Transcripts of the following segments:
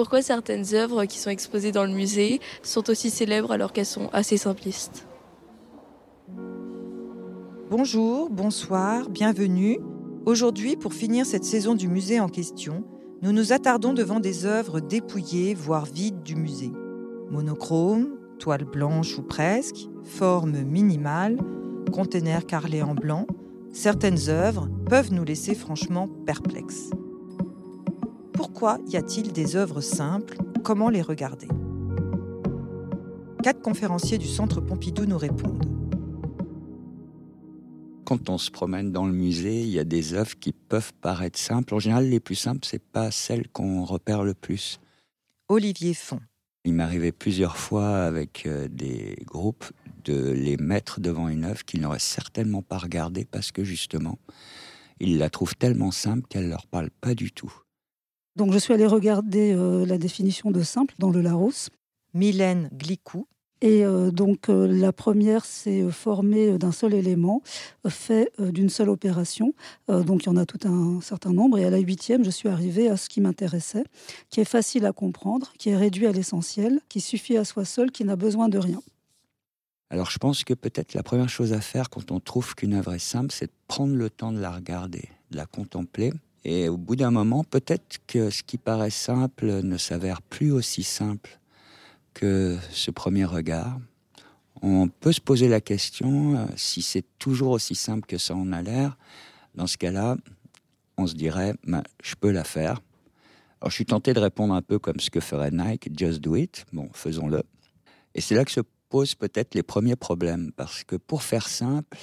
Pourquoi certaines œuvres qui sont exposées dans le musée sont aussi célèbres alors qu'elles sont assez simplistes Bonjour, bonsoir, bienvenue. Aujourd'hui, pour finir cette saison du musée en question, nous nous attardons devant des œuvres dépouillées, voire vides du musée. Monochrome, toile blanche ou presque, forme minimale, container carrelé en blanc, certaines œuvres peuvent nous laisser franchement perplexes. Pourquoi y a-t-il des œuvres simples? Comment les regarder? Quatre conférenciers du Centre Pompidou nous répondent quand on se promène dans le musée, il y a des œuvres qui peuvent paraître simples. En général, les plus simples, c'est pas celles qu'on repère le plus. Olivier Font. Il m'arrivait plusieurs fois avec euh, des groupes de les mettre devant une œuvre qu'ils n'auraient certainement pas regardée parce que justement, ils la trouvent tellement simple qu'elle leur parle pas du tout. Donc je suis allée regarder euh, la définition de simple dans le Larousse. Mylène Glicou, et euh, donc euh, la première, c'est formé d'un seul élément, fait d'une seule opération. donc il y en a tout un certain nombre. Et à la huitième, je suis arrivée à ce qui m'intéressait, qui est facile à comprendre, qui est réduit à l'essentiel, qui suffit à soi seul, qui n'a besoin de rien. Alors je pense que peut-être la première chose à faire quand on trouve qu'une œuvre est simple, c'est de prendre le temps de la regarder, de la contempler. Et au bout d'un moment, peut-être que ce qui paraît simple ne s'avère plus aussi simple que ce premier regard. On peut se poser la question euh, si c'est toujours aussi simple que ça en a l'air. Dans ce cas-là, on se dirait, ben, je peux la faire. Alors, je suis tenté de répondre un peu comme ce que ferait Nike, just do it. Bon, faisons-le. Et c'est là que se posent peut-être les premiers problèmes, parce que pour faire simple,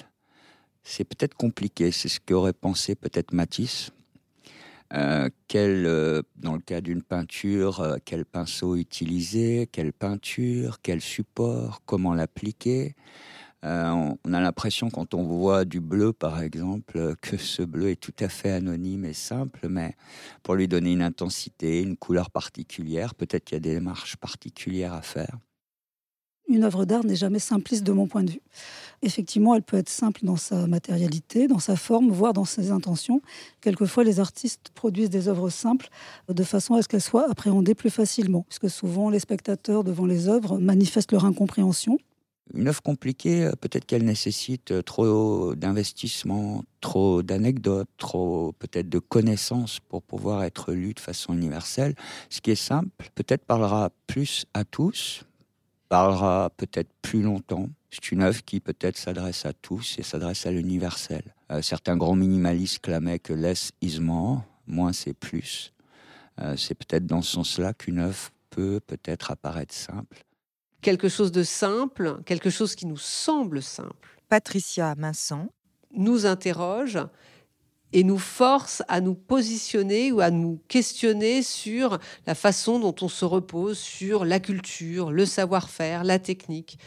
c'est peut-être compliqué. C'est ce qu'aurait pensé peut-être Matisse. Euh, quel, euh, dans le cas d'une peinture, euh, quel pinceau utiliser, quelle peinture, quel support, comment l'appliquer? On, on, a l'impression quand on voit du bleu, par exemple, que ce bleu est tout à fait anonyme et simple, mais pour lui donner une intensité, une couleur particulière, peut-être qu'il y a des démarches particulières à faire une œuvre d'art n'est jamais simpliste de mon point de vue. Effectivement, elle peut être simple dans sa matérialité, dans sa forme, voire dans ses intentions. Quelquefois, les artistes produisent des œuvres simples de façon à ce qu'elles soient appréhendées plus facilement, puisque souvent les spectateurs devant les œuvres manifestent leur incompréhension. Une œuvre compliquée, euh, peut-être qu'elle nécessite euh, trop d'investissement, trop d'anecdotes, trop peut-être de connaissances pour pouvoir être lue de façon universelle. Ce qui est simple, peut-être parlera plus à tous, parlera peut-être plus longtemps. C'est une œuvre qui peut-être s'adresse à tous et s'adresse à l'universel. Euh, certains grands minimalistes clamaient que less is more, moins c'est plus. Euh, c'est peut-être dans ce sens-là qu'une œuvre peut peut-être apparaître simple. Quelque chose de simple, quelque chose qui nous semble simple. Patricia Minson nous interroge et nous force à nous positionner ou à nous questionner sur la façon dont on se repose sur la culture, le savoir-faire, la technique.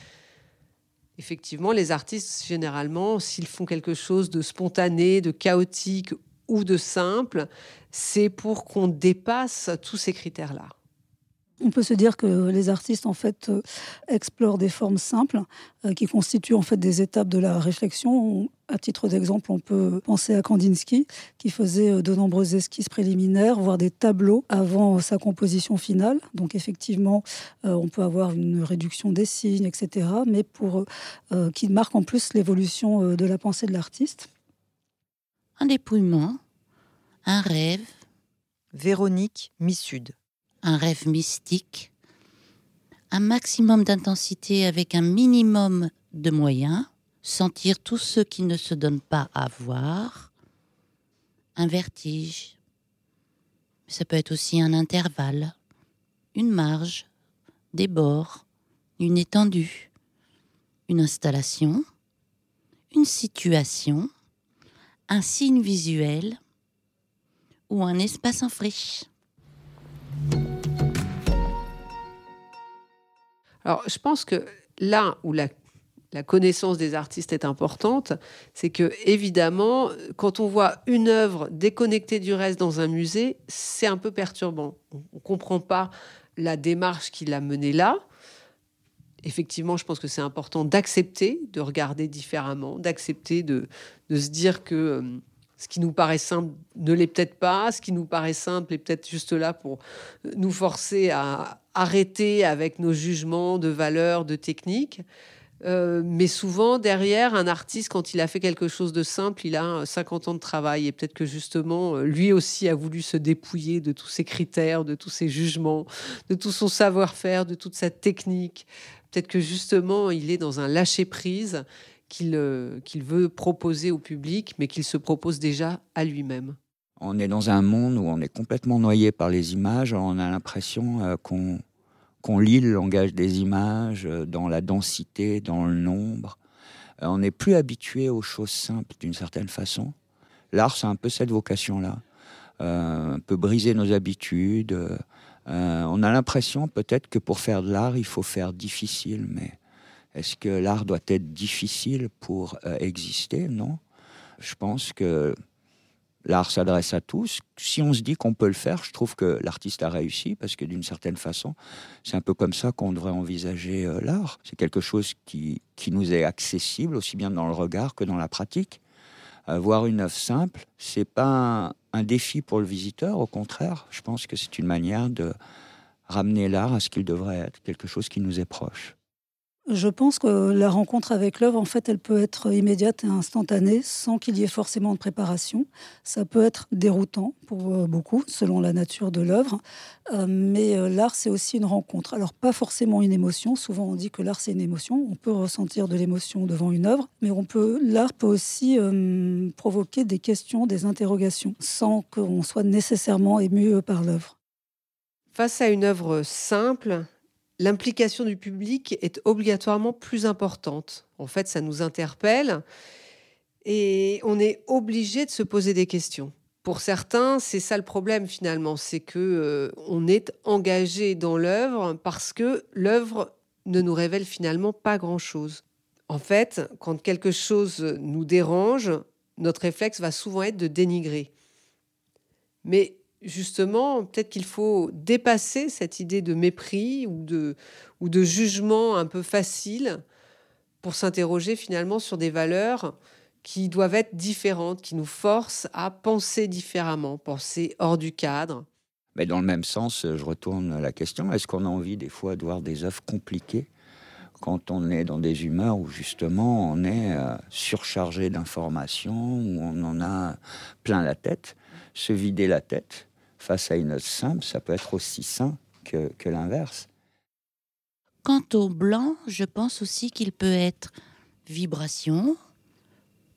Effectivement, les artistes, généralement, s'ils font quelque chose de spontané, de chaotique ou de simple, c'est pour qu'on dépasse tous ces critères-là. On peut se dire que les artistes en fait euh, explorent des formes simples euh, qui constituent en fait des étapes de la réflexion. À titre d'exemple, on peut penser à Kandinsky qui faisait euh, de nombreuses esquisses préliminaires, voire des tableaux avant sa composition finale. Donc effectivement, on peut avoir une réduction des signes, etc. Mais pour qui marque en plus l'évolution de la pensée de l'artiste. Un dépouillement, un rêve. Véronique Missud un rêve mystique, un maximum d'intensité avec un minimum de moyens, sentir tout ce qui ne se donne pas à voir, un vertige. Ça peut être aussi un intervalle, une marge, des bords, une étendue, une installation, une situation, un signe visuel ou un espace en friche. Alors, je pense que là où la, connaissance des artistes est importante, c'est que, évidemment, quand on voit une œuvre déconnectée du reste dans un musée, c'est un peu perturbant. On ne comprend pas la démarche qui l'a menée là. Effectivement, je pense que c'est important d'accepter de regarder différemment, d'accepter de, se dire que euh, Ce qui nous paraît simple ne l'est peut-être pas. Ce qui nous paraît simple est peut-être juste là pour nous forcer à arrêter avec nos jugements de valeur, de technique. Euh, mais souvent, derrière, un artiste, quand il a fait quelque chose de simple, il a 50 ans de travail. Et peut-être que justement, euh, lui aussi a voulu se dépouiller de tous ses critères, de tous ses jugements, de tout son savoir-faire, de toute sa technique. Peut-être que justement, il est dans un lâcher-prise qu'il euh, qu'il veut proposer au public, mais qu'il se propose déjà à lui-même. On est dans un monde où on est complètement noyé par les images. On a l'impression qu'on qu'on lit le langage des images euh, dans la densité, dans le nombre. Euh, on n'est plus habitué aux choses simples d'une certaine façon. L'art, c'est un peu cette vocation-là. Euh, un peu briser nos habitudes. on a l'impression peut-être que pour faire de l'art, il faut faire difficile, mais est-ce que l'art doit être difficile pour exister? Non. Je pense que L'art s'adresse à tous. Si on se dit qu'on peut le faire, je trouve que l'artiste a réussi parce que d'une certaine façon, c'est un peu comme ça qu'on devrait envisager euh, l'art. C'est quelque chose qui, qui nous est accessible aussi bien dans le regard que dans la pratique. Euh, voir une œuvre simple, c'est pas un, défi pour le visiteur, au contraire, je pense que c'est une manière de ramener l'art à ce qu'il devrait être, quelque chose qui nous est proche. Je pense que la rencontre avec l'œuvre, en fait, elle peut être immédiate et instantanée sans qu'il y ait forcément de préparation. Ça peut être déroutant pour euh, beaucoup, selon la nature de l'œuvre. Euh, mais euh, l'art, c'est aussi une rencontre. Alors, pas forcément une émotion. Souvent, on dit que l'art, c'est une émotion. On peut ressentir de l'émotion devant une œuvre, mais on peut, l'art peut aussi provoquer des questions, des interrogations, sans qu'on soit nécessairement ému par l'œuvre. Face à une œuvre simple, l'implication du public est obligatoirement plus importante. En fait, ça nous interpelle et on est obligé de se poser des questions. Pour certains, c'est ça le problème finalement, c'est que euh, on est engagé dans l'œuvre parce que l'œuvre ne nous révèle finalement pas grand-chose. En fait, quand quelque chose nous dérange, notre réflexe va souvent être de dénigrer. Mais justement, peut-être qu'il faut dépasser cette idée de mépris ou de, ou de jugement un peu facile pour s'interroger finalement sur des valeurs qui doivent être différentes, qui nous forcent à penser différemment, penser hors du cadre. Mais dans le même sens, je retourne la question, est-ce qu'on a envie des fois de voir des œuvres compliquées quand on est dans des humeurs où justement on est euh, surchargé d'informations, où on en a plein la tête, se vider la tête face à une œuvre simple, ça peut être aussi sain que, que l'inverse. Quant au blanc, je pense aussi qu'il peut être vibration,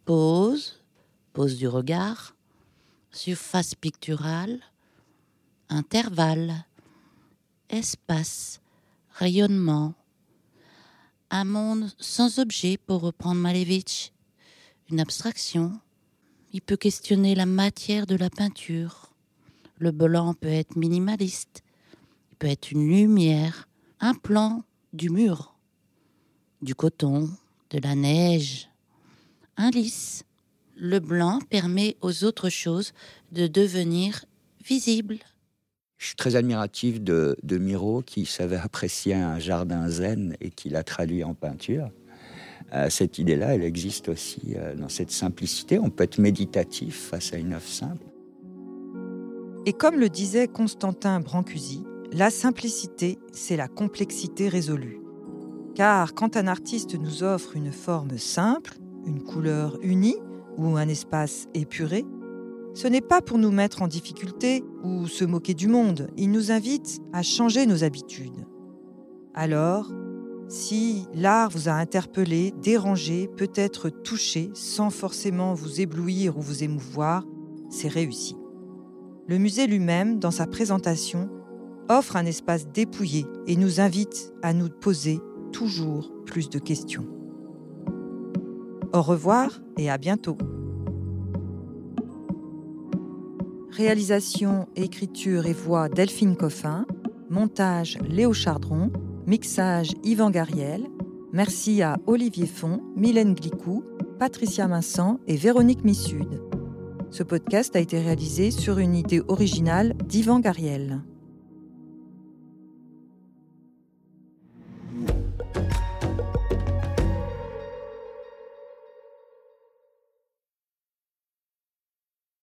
pose, pose du regard, surface picturale, intervalle, espace, rayonnement, un monde sans objet pour reprendre Malevich, une abstraction. Il peut questionner la matière de la peinture, le blanc peut être minimaliste, il peut être une lumière, un plan du mur, du coton, de la neige, un lisse. Le blanc permet aux autres choses de devenir visibles. Je suis très admiratif de, Miro qui savait apprécier un jardin zen et qui l'a traduit en peinture. Euh, cette idée-là, elle existe aussi euh, dans cette simplicité. On peut être méditatif face à une œuvre simple. Et comme le disait Constantin Brancusi, la simplicité, c'est la complexité résolue. Car quand un artiste nous offre une forme simple, une couleur unie ou un espace épuré, ce n'est pas pour nous mettre en difficulté ou se moquer du monde, il nous invite à changer nos habitudes. Alors, si l'art vous a interpellé, dérangé, peut-être touché, sans forcément vous éblouir ou vous émouvoir, c'est réussi. Le musée lui-même, dans sa présentation, offre un espace dépouillé et nous invite à nous poser toujours plus de questions. Au revoir et à bientôt. Réalisation, écriture et voix Delphine Coffin. Montage Léo Chardron. Mixage Yvan Gariel. Merci à Olivier Font, Mylène Glicou, Patricia Vincent et Véronique Missud. Ce podcast a été réalisé sur une idée originale d'Yvan Gariel.